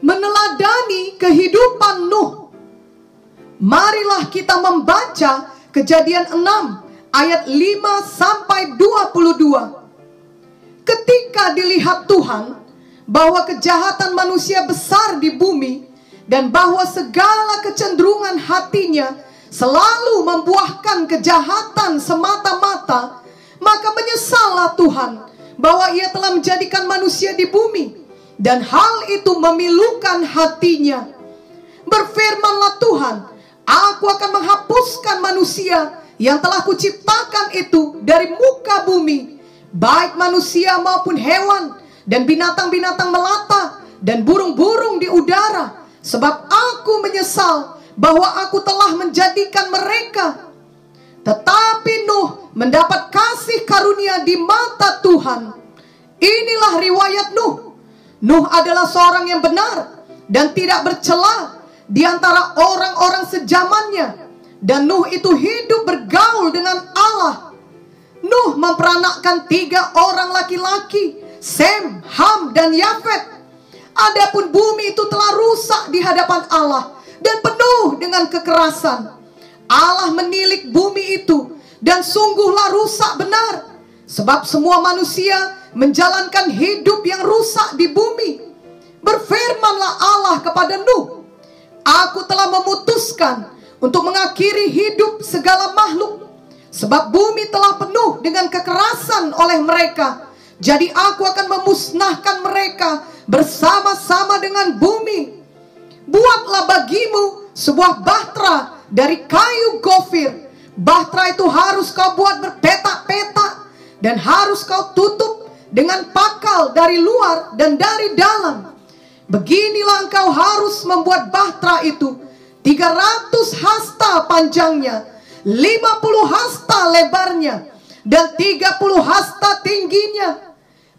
meneladani kehidupan Nuh. Marilah kita membaca Kejadian 6 ayat 5 sampai 22. Ketika dilihat Tuhan bahwa kejahatan manusia besar di bumi dan bahwa segala kecenderungan hatinya selalu membuahkan kejahatan semata-mata, maka menyesallah Tuhan bahwa ia telah menjadikan manusia di bumi dan hal itu memilukan hatinya. Berfirmanlah Tuhan, aku akan menghapuskan manusia yang telah kuciptakan itu dari muka bumi, baik manusia maupun hewan dan binatang-binatang melata dan burung-burung di udara, sebab aku menyesal bahwa aku telah menjadikan mereka. Tetapi Nuh mendapat kasih karunia di mata Tuhan. Inilah riwayat Nuh. Nuh adalah seorang yang benar dan tidak bercela di antara orang-orang sejamannya. Dan Nuh itu hidup bergaul dengan Allah. Nuh memperanakkan tiga orang laki-laki, Sem, Ham, dan Yafet. Adapun bumi itu telah rusak di hadapan Allah dan penuh dengan kekerasan. Allah menilik bumi itu dan sungguhlah rusak benar. Sebab semua manusia menjalankan hidup yang rusak di bumi. Berfirmanlah Allah kepada Nuh, Aku telah memutuskan untuk mengakhiri hidup segala makhluk. Sebab bumi telah penuh dengan kekerasan oleh mereka. Jadi aku akan memusnahkan mereka bersama-sama dengan bumi. Buatlah bagimu sebuah bahtera dari kayu gofir. Bahtera itu harus kau buat berpetak-petak dan harus kau tutup dengan pakal dari luar dan dari dalam. Beginilah engkau harus membuat bahtera itu 300 hasta panjangnya, 50 hasta lebarnya, dan 30 hasta tingginya.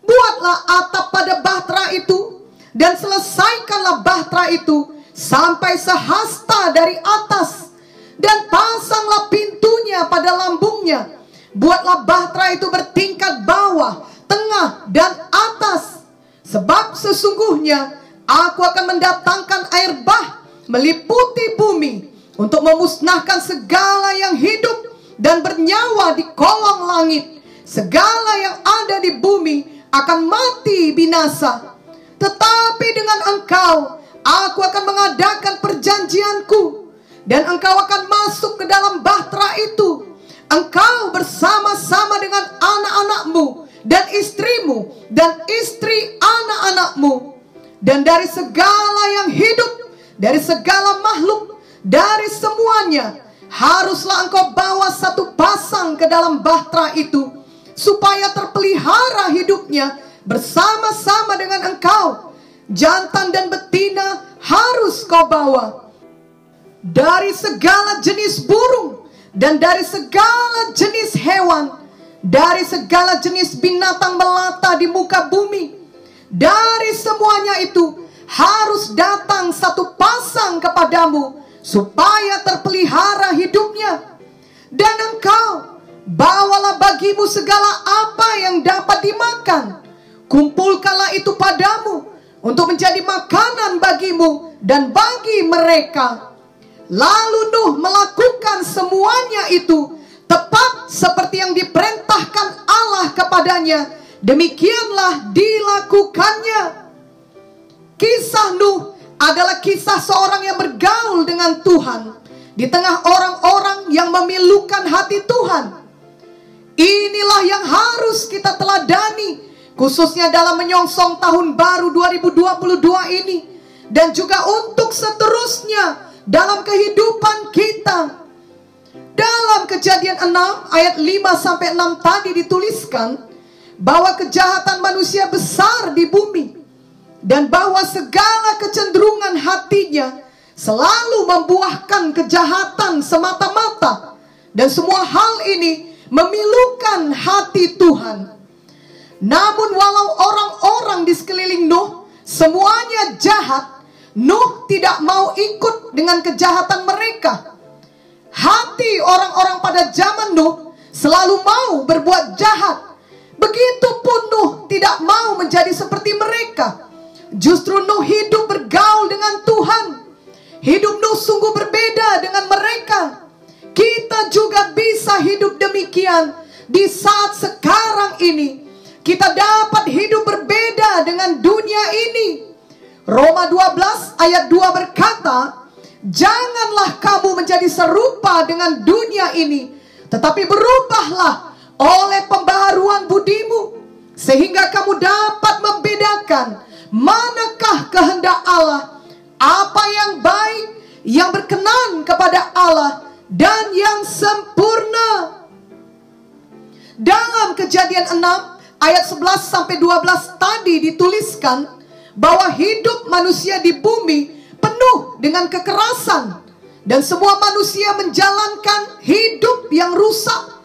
Buatlah atap pada bahtera itu dan selesaikanlah bahtera itu sampai sehasta dari atas dan pasanglah pintunya pada lambungnya. Buatlah bahtera itu bertingkat bawah, tengah, dan atas. Sebab sesungguhnya aku akan mendatangkan air bah meliputi bumi untuk memusnahkan segala yang hidup dan bernyawa di kolong langit. Segala yang ada di bumi akan mati binasa. Tetapi dengan engkau Aku akan mengadakan perjanjianku dan engkau akan masuk ke dalam bahtera itu. Engkau bersama-sama dengan anak-anakmu dan istrimu dan istri anak-anakmu dan dari segala yang hidup, dari segala makhluk, dari semuanya haruslah engkau bawa satu pasang ke dalam bahtera itu supaya terpelihara hidupnya bersama-sama dengan engkau jantan dan betina harus kau bawa. Dari segala jenis burung dan dari segala jenis hewan, dari segala jenis binatang melata di muka bumi, dari semuanya itu harus datang satu pasang kepadamu supaya terpelihara hidupnya. Dan engkau bawalah bagimu segala apa yang dapat dimakan. Kumpulkanlah itu padamu untuk menjadi makanan bagimu dan bagi mereka. Lalu Nuh melakukan semuanya itu tepat seperti yang diperintahkan Allah kepadanya. Demikianlah dilakukannya. Kisah Nuh adalah kisah seorang yang bergaul dengan Tuhan di tengah orang-orang yang memilukan hati Tuhan. Inilah yang harus kita teladani khususnya dalam menyongsong tahun baru 2022 ini dan juga untuk seterusnya dalam kehidupan kita. Kejadian 6 ayat 5 sampai 6 tadi dituliskan bahwa kejahatan manusia besar di bumi dan bahwa segala kecenderungan hatinya selalu membuahkan kejahatan semata-mata dan semua hal ini memilukan hati Tuhan. Namun walau orang-orang di sekeliling Nuh semuanya jahat, Nuh tidak mau ikut dengan kejahatan mereka. Hati orang-orang pada zaman Nuh selalu mau berbuat jahat. Begitupun Nuh tidak mau menjadi seperti mereka. Justru Nuh hidup bergaul hidup Nuh sungguh berbeda dengan mereka. Kita juga bisa hidup demikian di saat sekarang ini. Kita dapat hidup berbeda dengan dunia ini. Roma 12 ayat 2 berkata, Janganlah kamu menjadi serupa dengan dunia ini, tetapi berubahlah oleh pembaharuan budimu, sehingga kamu dapat membedakan manakah kehendak Allah, apa yang baik, yang berkenan kepada Allah, dan yang sempurna. Dalam kejadian 6 ayat 11 sampai 12 tadi dituliskan bahwa hidup manusia di bumi penuh dengan kekerasan dan semua manusia menjalankan hidup yang rusak.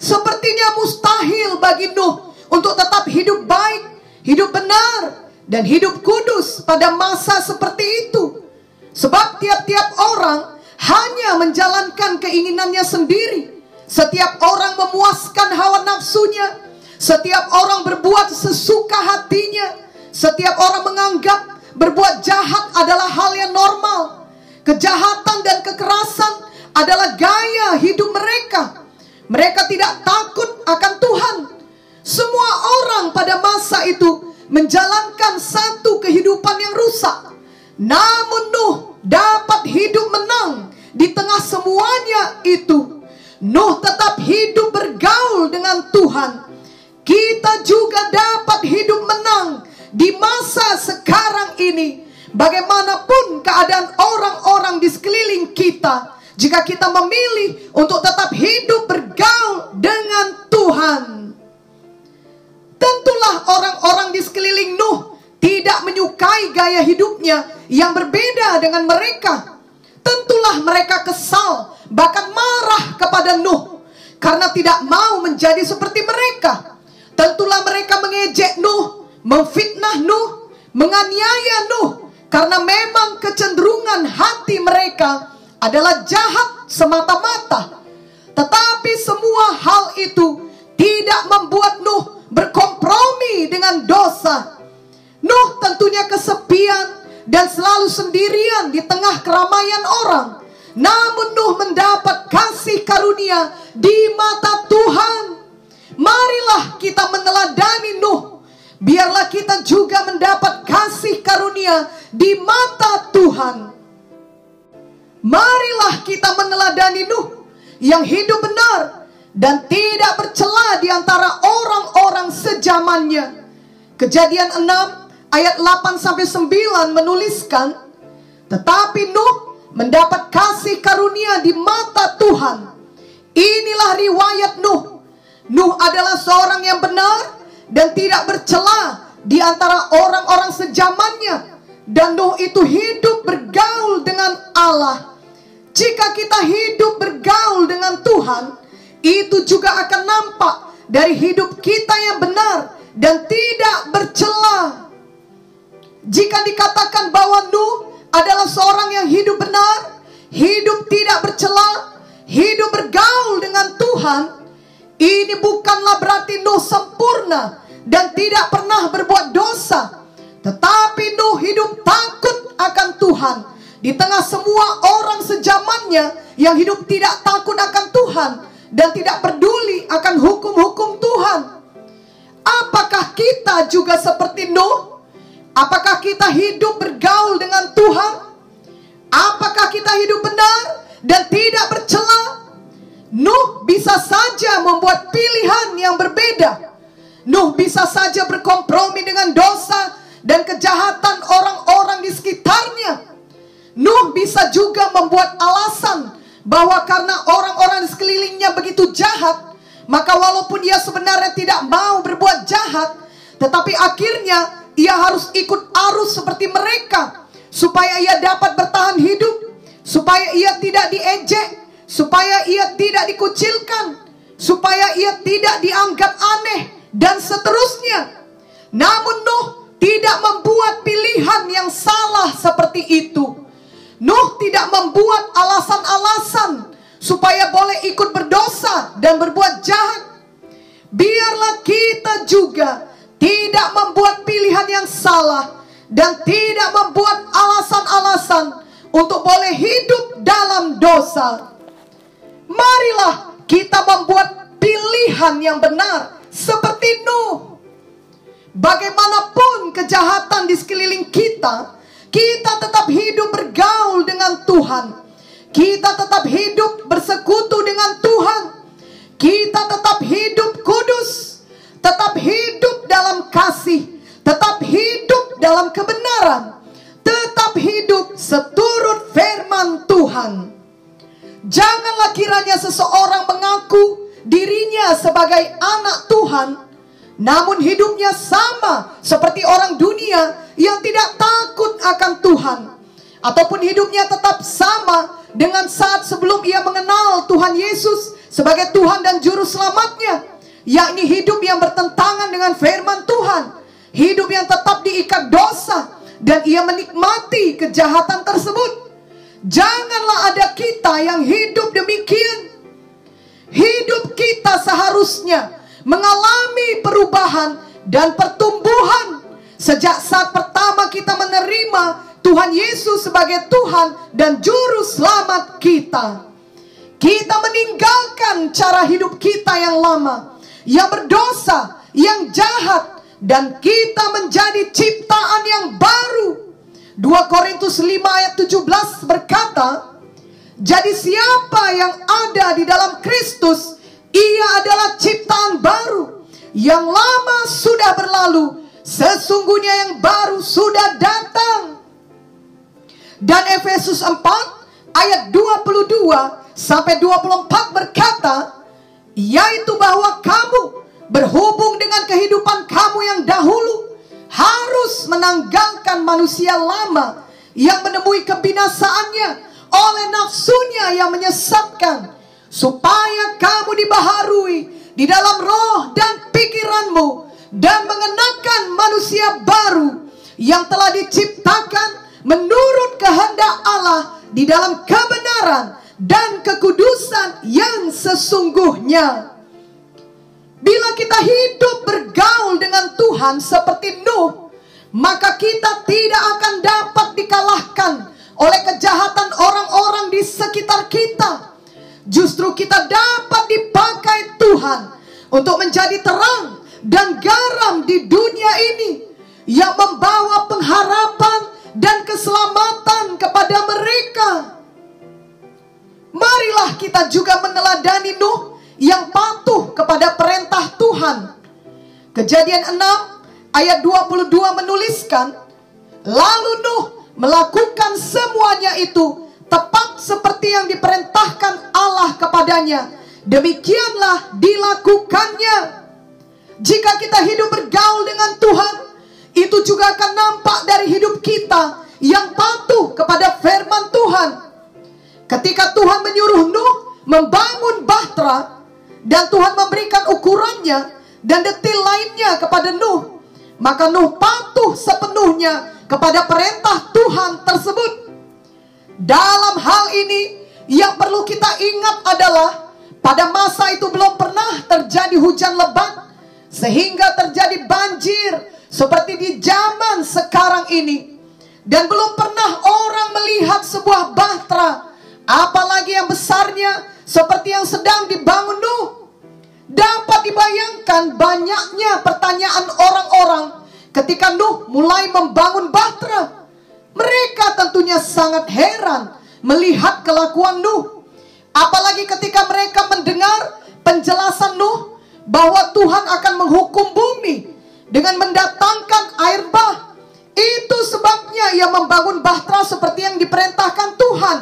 Sepertinya mustahil bagi Nuh untuk tetap hidup baik, hidup benar, dan hidup kudus pada masa seperti itu. Sebab tiap-tiap orang hanya menjalankan keinginannya sendiri. Setiap orang memuaskan hawa nafsunya. Setiap orang berbuat sesuka hatinya. Setiap orang menganggap Berbuat jahat adalah hal yang normal. Kejahatan dan kekerasan adalah gaya hidup mereka. Mereka tidak takut akan Tuhan. Semua orang pada masa itu menjalankan satu kehidupan yang rusak. Namun Nuh dapat hidup menang di tengah semuanya itu. Nuh tetap hidup bergaul dengan Tuhan. Kita juga dapat hidup menang di masa sekarang ini, bagaimanapun keadaan orang-orang di sekeliling kita, jika kita memilih untuk tetap hidup bergaul dengan Tuhan, tentulah orang-orang di sekeliling Nuh tidak menyukai gaya hidupnya yang berbeda dengan mereka. Tentulah mereka kesal, bahkan marah kepada Nuh karena tidak mau menjadi seperti mereka. Tentulah mereka mengejek Nuh memfitnah Nuh, menganiaya Nuh karena memang kecenderungan hati mereka adalah jahat semata-mata. Tetapi semua hal itu tidak membuat Nuh berkompromi dengan dosa. Nuh tentunya kesepian dan selalu sendirian di tengah keramaian orang. Namun Nuh mendapat kasih karunia di mata Tuhan. Marilah kita meneladani Nuh biarlah kita juga mendapat kasih karunia di mata Tuhan. Marilah kita meneladani Nuh yang hidup benar dan tidak bercela di antara orang-orang sejamannya. Kejadian 6 ayat 8 sampai 9 menuliskan, tetapi Nuh mendapat kasih karunia di mata Tuhan. Inilah riwayat Nuh. Nuh adalah seorang yang benar dan tidak bercela di antara orang-orang sejamannya. Dan Nuh itu hidup bergaul dengan Allah. Jika kita hidup bergaul dengan Tuhan, itu juga akan nampak dari hidup kita yang benar dan tidak bercela. Jika dikatakan bahwa Nuh adalah seorang yang hidup benar, hidup tidak bercela, hidup bergaul dengan Tuhan, ini bukanlah berarti Nuh sempurna dan tidak pernah berbuat dosa. Tetapi Nuh hidup takut akan Tuhan. Di tengah semua orang sejamannya yang hidup tidak takut akan Tuhan. Dan tidak peduli akan hukum-hukum Tuhan. Apakah kita juga seperti Nuh? Apakah kita hidup bergaul dengan Tuhan? Apakah kita hidup benar dan tidak bercela? Nuh bisa saja membuat pilihan yang berbeda. Nuh bisa saja berkompromi dengan dosa dan kejahatan orang-orang di sekitarnya. Nuh bisa juga membuat alasan bahwa karena orang-orang di sekelilingnya begitu jahat, maka walaupun ia sebenarnya tidak mau berbuat jahat, tetapi akhirnya ia harus ikut arus seperti mereka supaya ia dapat bertahan hidup, supaya ia tidak diejek, supaya ia tidak dikucilkan, supaya ia tidak dianggap aneh dan seterusnya. Namun Nuh tidak membuat pilihan yang salah seperti itu. Nuh tidak membuat alasan-alasan supaya boleh ikut berdosa dan berbuat jahat. Biarlah kita juga tidak membuat pilihan yang salah dan tidak membuat alasan-alasan untuk boleh hidup dalam dosa. Marilah kita membuat pilihan yang benar seperti Nuh. Bagaimanapun kejahatan di sekeliling kita, kita tetap hidup bergaul dengan Tuhan. Kita tetap hidup bersekutu dengan Tuhan. Kita tetap hidup kudus, tetap hidup dalam kasih, tetap hidup dalam kebenaran, tetap hidup seturut firman Tuhan. Janganlah kiranya seseorang mengaku dirinya sebagai anak Tuhan, namun hidupnya sama seperti orang dunia yang tidak takut akan Tuhan, ataupun hidupnya tetap sama dengan saat sebelum ia mengenal Tuhan Yesus sebagai Tuhan dan Juru Selamatnya, yakni hidup yang bertentangan dengan firman Tuhan, hidup yang tetap diikat dosa, dan ia menikmati kejahatan tersebut. Janganlah ada kita yang hidup demikian. Hidup kita seharusnya mengalami perubahan dan pertumbuhan sejak saat pertama kita menerima Tuhan Yesus sebagai Tuhan dan Juru Selamat kita. Kita meninggalkan cara hidup kita yang lama, yang berdosa, yang jahat, dan kita menjadi ciptaan yang baru. 2 Korintus 5 ayat 17 berkata, Jadi siapa yang ada di dalam Kristus, ia adalah ciptaan baru. Yang lama sudah berlalu, sesungguhnya yang baru sudah datang. Dan Efesus 4 ayat 22 sampai 24 berkata, yaitu bahwa kamu berhubung dengan kehidupan kamu yang dahulu harus menanggalkan manusia lama yang menemui kebinasaannya oleh nafsunya yang menyesatkan supaya kamu dibaharui di dalam roh dan pikiranmu dan mengenakan manusia baru yang telah diciptakan menurut kehendak Allah di dalam kebenaran dan kekudusan yang sesungguhnya. Bila kita hidup bergaul dengan Tuhan seperti Nuh, maka kita tidak akan dapat dikalahkan oleh kejahatan orang-orang di sekitar kita Justru kita dapat dipakai Tuhan untuk menjadi terang dan garam di dunia ini yang membawa pengharapan dan keselamatan kepada mereka. Marilah kita juga meneladani Nuh yang patuh kepada perintah Tuhan. Kejadian 6 ayat 22 menuliskan, Lalu Nuh melakukan semuanya itu tepat seperti yang diperintahkan Allah kepadanya. Demikianlah dilakukannya. Jika kita hidup bergaul dengan Tuhan, itu juga akan nampak dari hidup kita yang patuh kepada firman Tuhan. Ketika Tuhan menyuruh Nuh membangun bahtera dan Tuhan memberikan ukurannya dan detil lainnya kepada Nuh, maka Nuh patuh sepenuhnya kepada perintah Tuhan tersebut. Dalam hal ini yang perlu kita ingat adalah pada masa itu belum pernah terjadi hujan lebat sehingga terjadi banjir seperti di zaman sekarang ini. Dan belum pernah orang melihat sebuah bahtera apalagi yang besarnya seperti yang sedang dibangun Nuh. Dapat dibayangkan banyaknya pertanyaan orang-orang ketika Nuh mulai membangun bahtera. Mereka tentunya sangat heran melihat kelakuan Nuh. Apalagi ketika mereka mendengar penjelasan Nuh bahwa Tuhan akan menghukum bumi dengan mendatangkan air bah. Itu sebabnya ia membangun bahtera seperti yang diperintahkan Tuhan.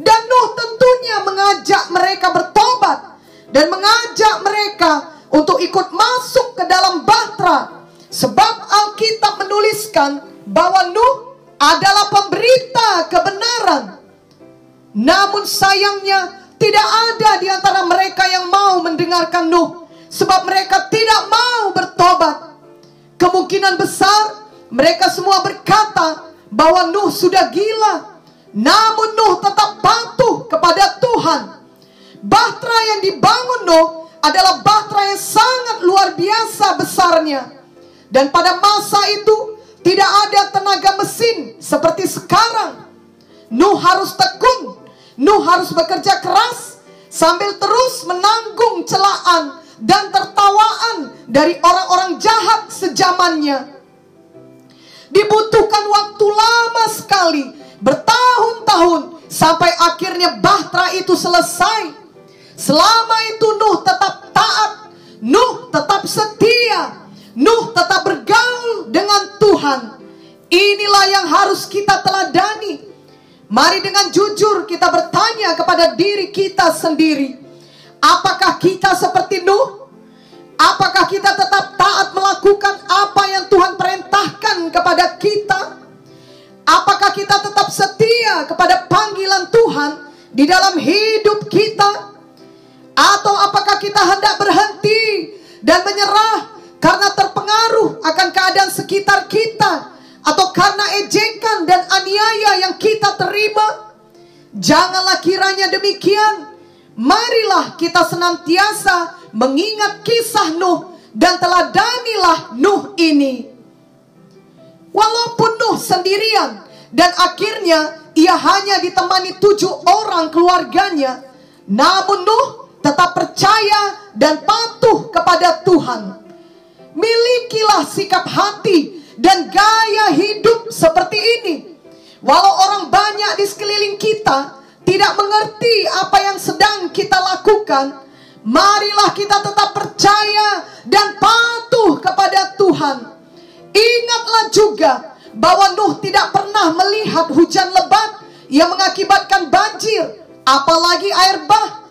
Dan Nuh tentunya mengajak mereka bertobat dan mengajak mereka untuk ikut masuk ke dalam bahtera. Sebab Alkitab menuliskan bahwa Nuh adalah pemberita kebenaran. Namun sayangnya tidak ada di antara mereka yang mau mendengarkan Nuh sebab mereka tidak mau bertobat. Kemungkinan besar mereka semua berkata bahwa Nuh sudah gila. Namun Nuh tetap patuh kepada Tuhan. Bahtera yang dibangun Nuh adalah bahtera yang sangat luar biasa besarnya. Dan pada masa itu tidak ada tenaga mesin seperti sekarang. Nuh harus tekun. Nuh harus bekerja keras sambil terus menanggung celaan dan tertawaan dari orang-orang jahat sejamannya. Dibutuhkan waktu lama sekali, bertahun-tahun sampai akhirnya bahtera itu selesai. Selama itu Nuh tetap taat, Nuh tetap setia, Nuh tetap bergaul dengan Tuhan. Inilah yang harus kita teladani. Mari dengan jujur kita bertanya kepada diri kita sendiri. Apakah kita seperti Nuh? Apakah kita tetap taat melakukan apa yang Tuhan perintahkan kepada kita? Apakah kita tetap setia kepada panggilan Tuhan di dalam hidup kita? Atau apakah kita hendak berhenti dan menyerah karena terpengaruh akan keadaan sekitar kita atau karena ejekan dan aniaya yang kita terima? Janganlah kiranya demikian. Marilah kita senantiasa mengingat kisah Nuh dan teladanilah Nuh ini. Walaupun Nuh sendirian dan akhirnya ia hanya ditemani tujuh orang keluarganya, namun Nuh tetap percaya dan patuh kepada Tuhan. Milikilah sikap hati dan gaya hidup seperti ini. Walau orang banyak di sekeliling kita tidak mengerti apa yang sedang kita lakukan, Marilah kita tetap percaya dan patuh kepada Tuhan. Ingatlah juga bahwa Nuh tidak pernah melihat hujan lebat yang mengakibatkan banjir, apalagi air bah.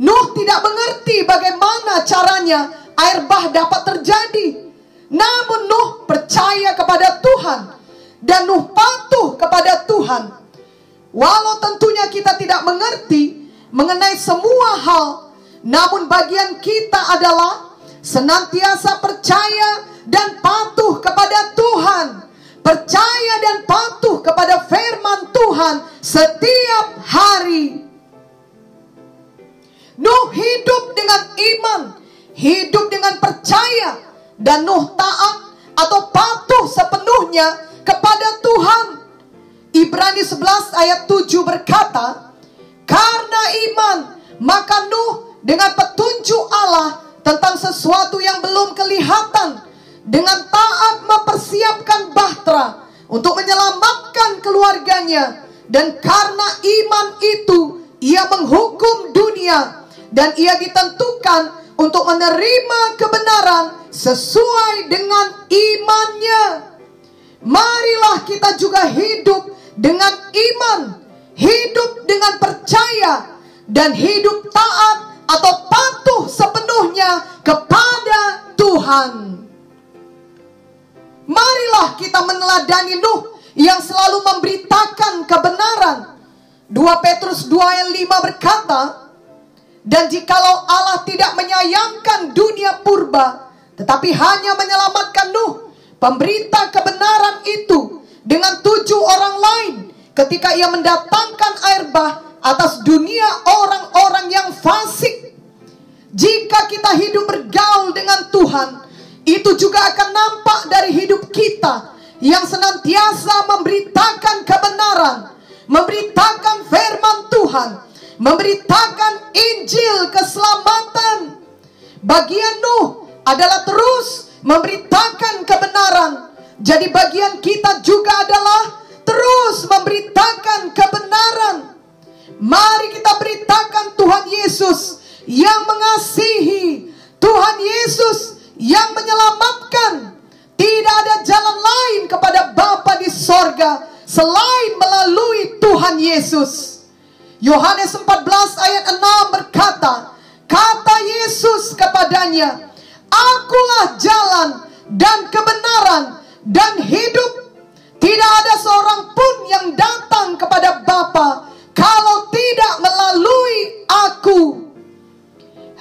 Nuh tidak mengerti bagaimana caranya air bah dapat terjadi. Namun Nuh percaya kepada Tuhan dan Nuh patuh kepada Tuhan. Walau tentunya kita tidak mengerti mengenai semua hal namun bagian kita adalah senantiasa percaya dan patuh kepada Tuhan. Percaya dan patuh kepada firman Tuhan setiap hari. Nuh hidup dengan iman, hidup dengan percaya, dan Nuh taat atau patuh sepenuhnya kepada Tuhan. Ibrani 11 ayat 7 berkata, Karena iman, maka Nuh dengan petunjuk Allah tentang sesuatu yang belum kelihatan dengan taat mempersiapkan bahtera untuk menyelamatkan keluarganya dan karena iman itu ia menghukum dunia dan ia ditentukan untuk menerima kebenaran sesuai dengan imannya marilah kita juga hidup dengan iman hidup dengan percaya dan hidup taat atau patuh sepenuhnya kepada Tuhan. Marilah kita meneladani Nuh yang selalu memberitakan kebenaran. 2 Petrus 2 ayat 5 berkata, Dan jikalau Allah tidak menyayangkan dunia purba, tetapi hanya menyelamatkan Nuh, pemberita kebenaran itu dengan tujuh orang lain ketika ia mendatangkan air bah atas dunia orang-orang yang fasik. Jika kita hidup bergaul dengan Tuhan, itu juga akan nampak dari hidup kita yang senantiasa memberitakan kebenaran, memberitakan firman Tuhan, memberitakan Injil keselamatan. Bagian Nuh adalah terus memberitakan kebenaran. Jadi bagian kita juga adalah terus memberitakan kebenaran. Mari kita beritakan Tuhan Yesus yang mengasihi, Tuhan Yesus yang menyelamatkan. Tidak ada jalan lain kepada Bapa di sorga selain melalui Tuhan Yesus. Yohanes 14 ayat 6 berkata, kata Yesus kepadanya, Akulah jalan dan kebenaran dan hidup. Tidak ada seorang pun yang datang kepada Bapa kalau tidak melalui aku.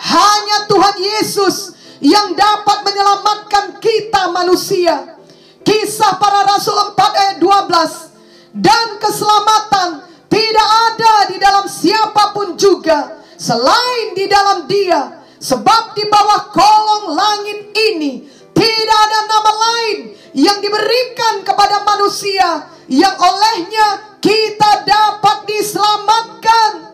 Hanya Tuhan Yesus yang dapat menyelamatkan kita manusia. Kisah para Rasul 4 ayat 12. Dan keselamatan tidak ada di dalam siapa pun juga. Selain di dalam dia. Sebab di bawah kolong langit ini tidak ada nama lain yang diberikan kepada manusia yang olehnya kita dapat diselamatkan.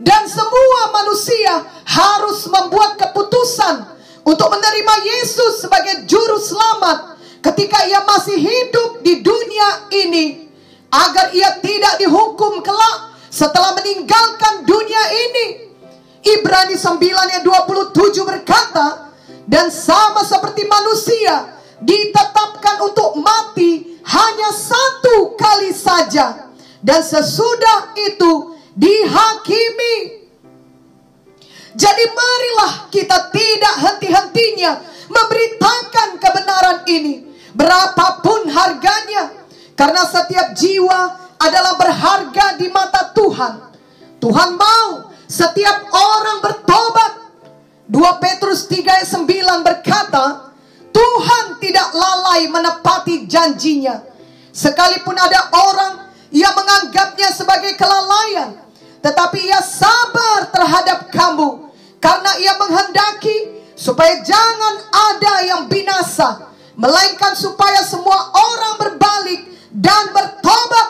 Dan semua manusia harus membuat keputusan untuk menerima Yesus sebagai juru selamat ketika ia masih hidup di dunia ini agar ia tidak dihukum kelak setelah meninggalkan dunia ini. Ibrani 9 ayat 27 berkata, dan sama seperti manusia ditetapkan untuk mati hanya satu kali saja dan sesudah itu dihakimi. Jadi marilah kita tidak henti-hentinya memberitakan kebenaran ini. Berapapun harganya. Karena setiap jiwa adalah berharga di mata Tuhan. Tuhan mau setiap orang bertobat. 2 Petrus 3 ayat 9 berkata, Tuhan tidak lalai menepati janjinya. Sekalipun ada orang ia menganggapnya sebagai kelalaian, tetapi ia sabar terhadap kamu karena ia menghendaki supaya jangan ada yang binasa, melainkan supaya semua orang berbalik dan bertobat.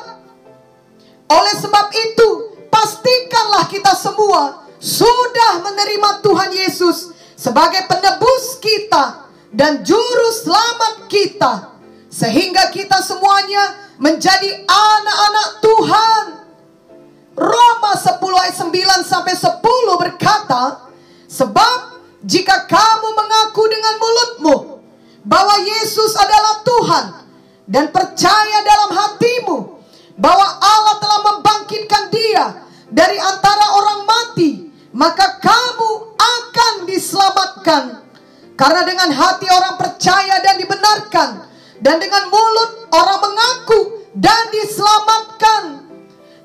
Oleh sebab itu, pastikanlah kita semua sudah menerima Tuhan Yesus sebagai penebus kita dan juru selamat kita, sehingga kita semuanya menjadi anak-anak Tuhan. Roma 10 ayat 9 sampai 10 berkata, sebab jika kamu mengaku dengan mulutmu bahwa Yesus adalah Tuhan dan percaya dalam hatimu bahwa Allah telah membangkitkan dia dari antara orang mati, maka kamu akan diselamatkan. Karena dengan hati orang percaya dan dibenarkan, dan dengan mulut orang mengaku dan diselamatkan.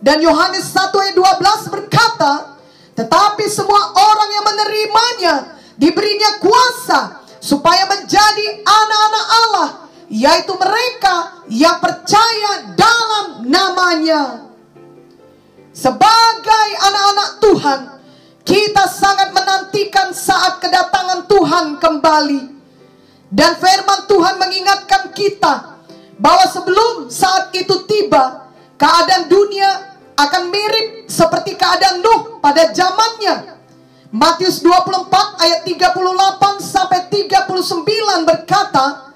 Dan Yohanes 1 ayat 12 berkata, tetapi semua orang yang menerimanya diberinya kuasa supaya menjadi anak-anak Allah, yaitu mereka yang percaya dalam namanya. Sebagai anak-anak Tuhan, kita sangat menantikan saat kedatangan Tuhan kembali. Dan firman Tuhan mengingatkan kita bahwa sebelum saat itu tiba, keadaan dunia akan mirip seperti keadaan Nuh pada zamannya. Matius 24 ayat 38 sampai 39 berkata,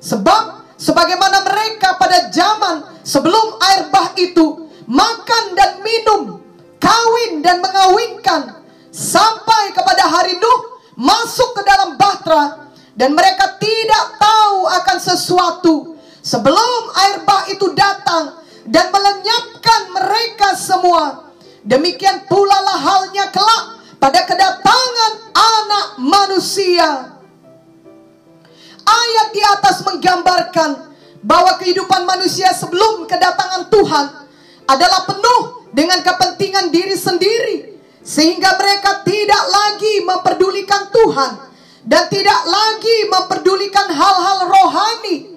sebab sebagaimana mereka pada zaman sebelum air bah itu makan dan minum, kawin dan mengawinkan sampai kepada hari Nuh masuk ke dalam bahtera dan mereka tidak tahu akan sesuatu sebelum air bah itu datang dan melenyapkan mereka semua. Demikian pula lah halnya kelak pada kedatangan anak manusia. Ayat di atas menggambarkan bahwa kehidupan manusia sebelum kedatangan Tuhan adalah penuh dengan kepentingan diri sendiri sehingga mereka tidak lagi memperdulikan Tuhan dan tidak lagi memperdulikan hal-hal rohani.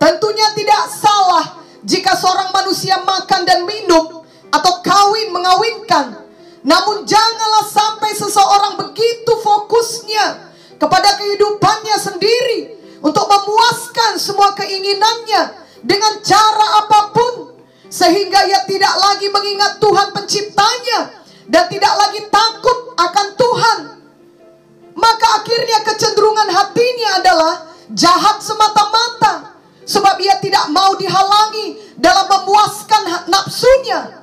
Tentunya tidak salah jika seorang manusia makan dan minum atau kawin mengawinkan. Namun janganlah sampai seseorang begitu fokusnya kepada kehidupannya sendiri untuk memuaskan semua keinginannya dengan cara apa pun sehingga ia tidak lagi mengingat Tuhan penciptanya dan tidak lagi takut akan Tuhan maka akhirnya kecenderungan hatinya adalah jahat semata-mata. Sebab ia tidak mau dihalangi dalam memuaskan nafsunya.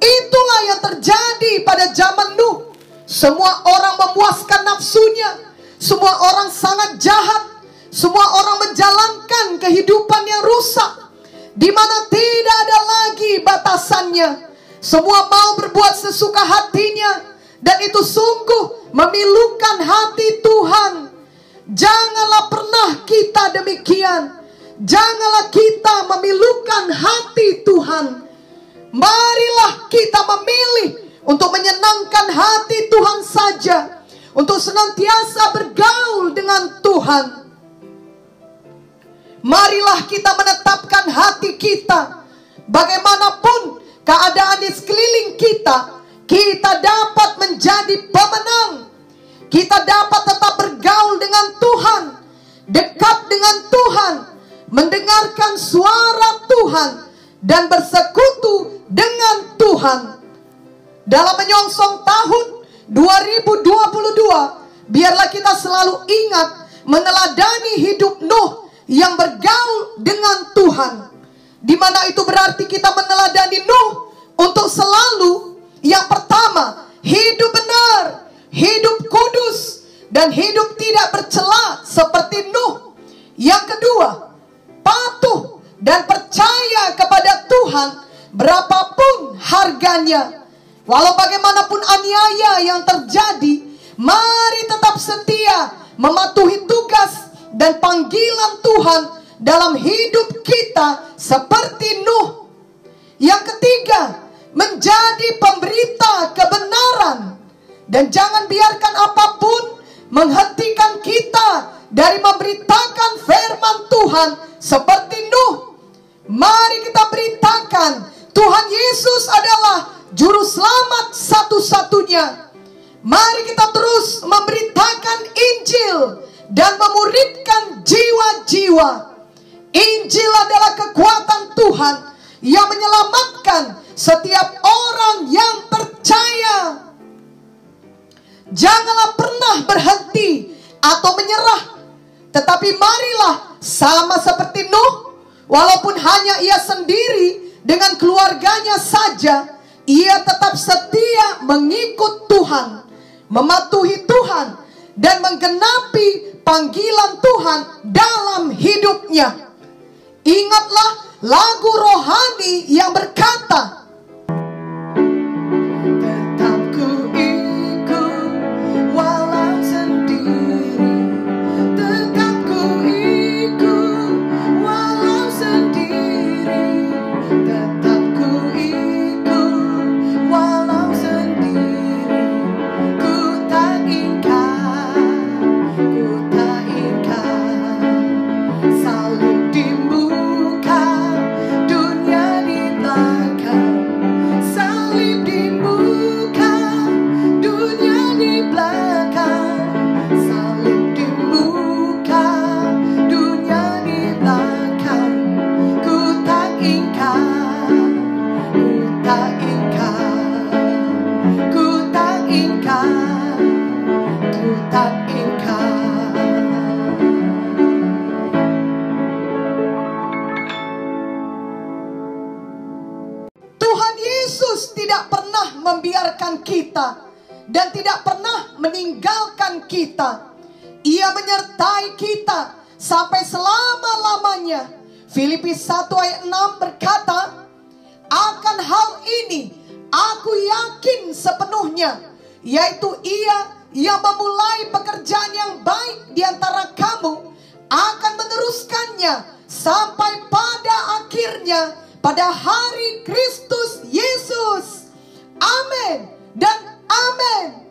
Itulah yang terjadi pada zaman Nuh. Semua orang memuaskan nafsunya. Semua orang sangat jahat. Semua orang menjalankan kehidupan yang rusak. Di mana tidak ada lagi batasannya. Semua mau berbuat sesuka hatinya dan itu sungguh memilukan hati Tuhan. Janganlah pernah kita demikian. Janganlah kita memilukan hati Tuhan. Marilah kita memilih untuk menyenangkan hati Tuhan saja. Untuk senantiasa bergaul dengan Tuhan. Marilah kita menetapkan hati kita. Bagaimanapun keadaan di sekeliling kita kita dapat menjadi pemenang. Kita dapat tetap bergaul dengan Tuhan, dekat dengan Tuhan, mendengarkan suara Tuhan, dan bersekutu dengan Tuhan. Dalam menyongsong tahun 2022, biarlah kita selalu ingat meneladani hidup Nuh yang bergaul dengan Tuhan. Di mana itu berarti kita meneladani Nuh untuk selalu yang pertama hidup benar, hidup kudus dan hidup tidak bercela seperti Nuh. Yang kedua, patuh dan percaya kepada Tuhan berapapun harganya. Walau bagaimanapun aniaya yang terjadi, mari tetap setia mematuhi tugas dan panggilan Tuhan dalam hidup kita seperti Nuh. Yang ketiga, menjadi pemberita kebenaran dan jangan biarkan apa pun menghentikan kita dari memberitakan firman Tuhan seperti Nuh. Mari kita beritakan Tuhan Yesus adalah juru selamat satu-satunya. Mari kita terus memberitakan Injil dan memuridkan jiwa-jiwa. Injil adalah kekuatan Tuhan yang menyelamatkan setiap orang yang percaya. Janganlah pernah berhenti atau menyerah, tetapi marilah sama seperti Nuh, walaupun hanya ia sendiri dengan keluarganya saja, ia tetap setia mengikut Tuhan, mematuhi Tuhan, dan menggenapi panggilan Tuhan dalam hidupnya. Ingatlah lagu rohani yang berkata, tidak pernah membiarkan kita dan tidak pernah meninggalkan kita. Ia menyertai kita sampai selama-lamanya. Filipi 1 ayat 6 berkata, akan hal ini aku yakin sepenuhnya, yaitu ia yang memulai pekerjaan yang baik di antara kamu akan meneruskannya sampai pada akhirnya pada hari Kristus Yesus. Amin dan amin.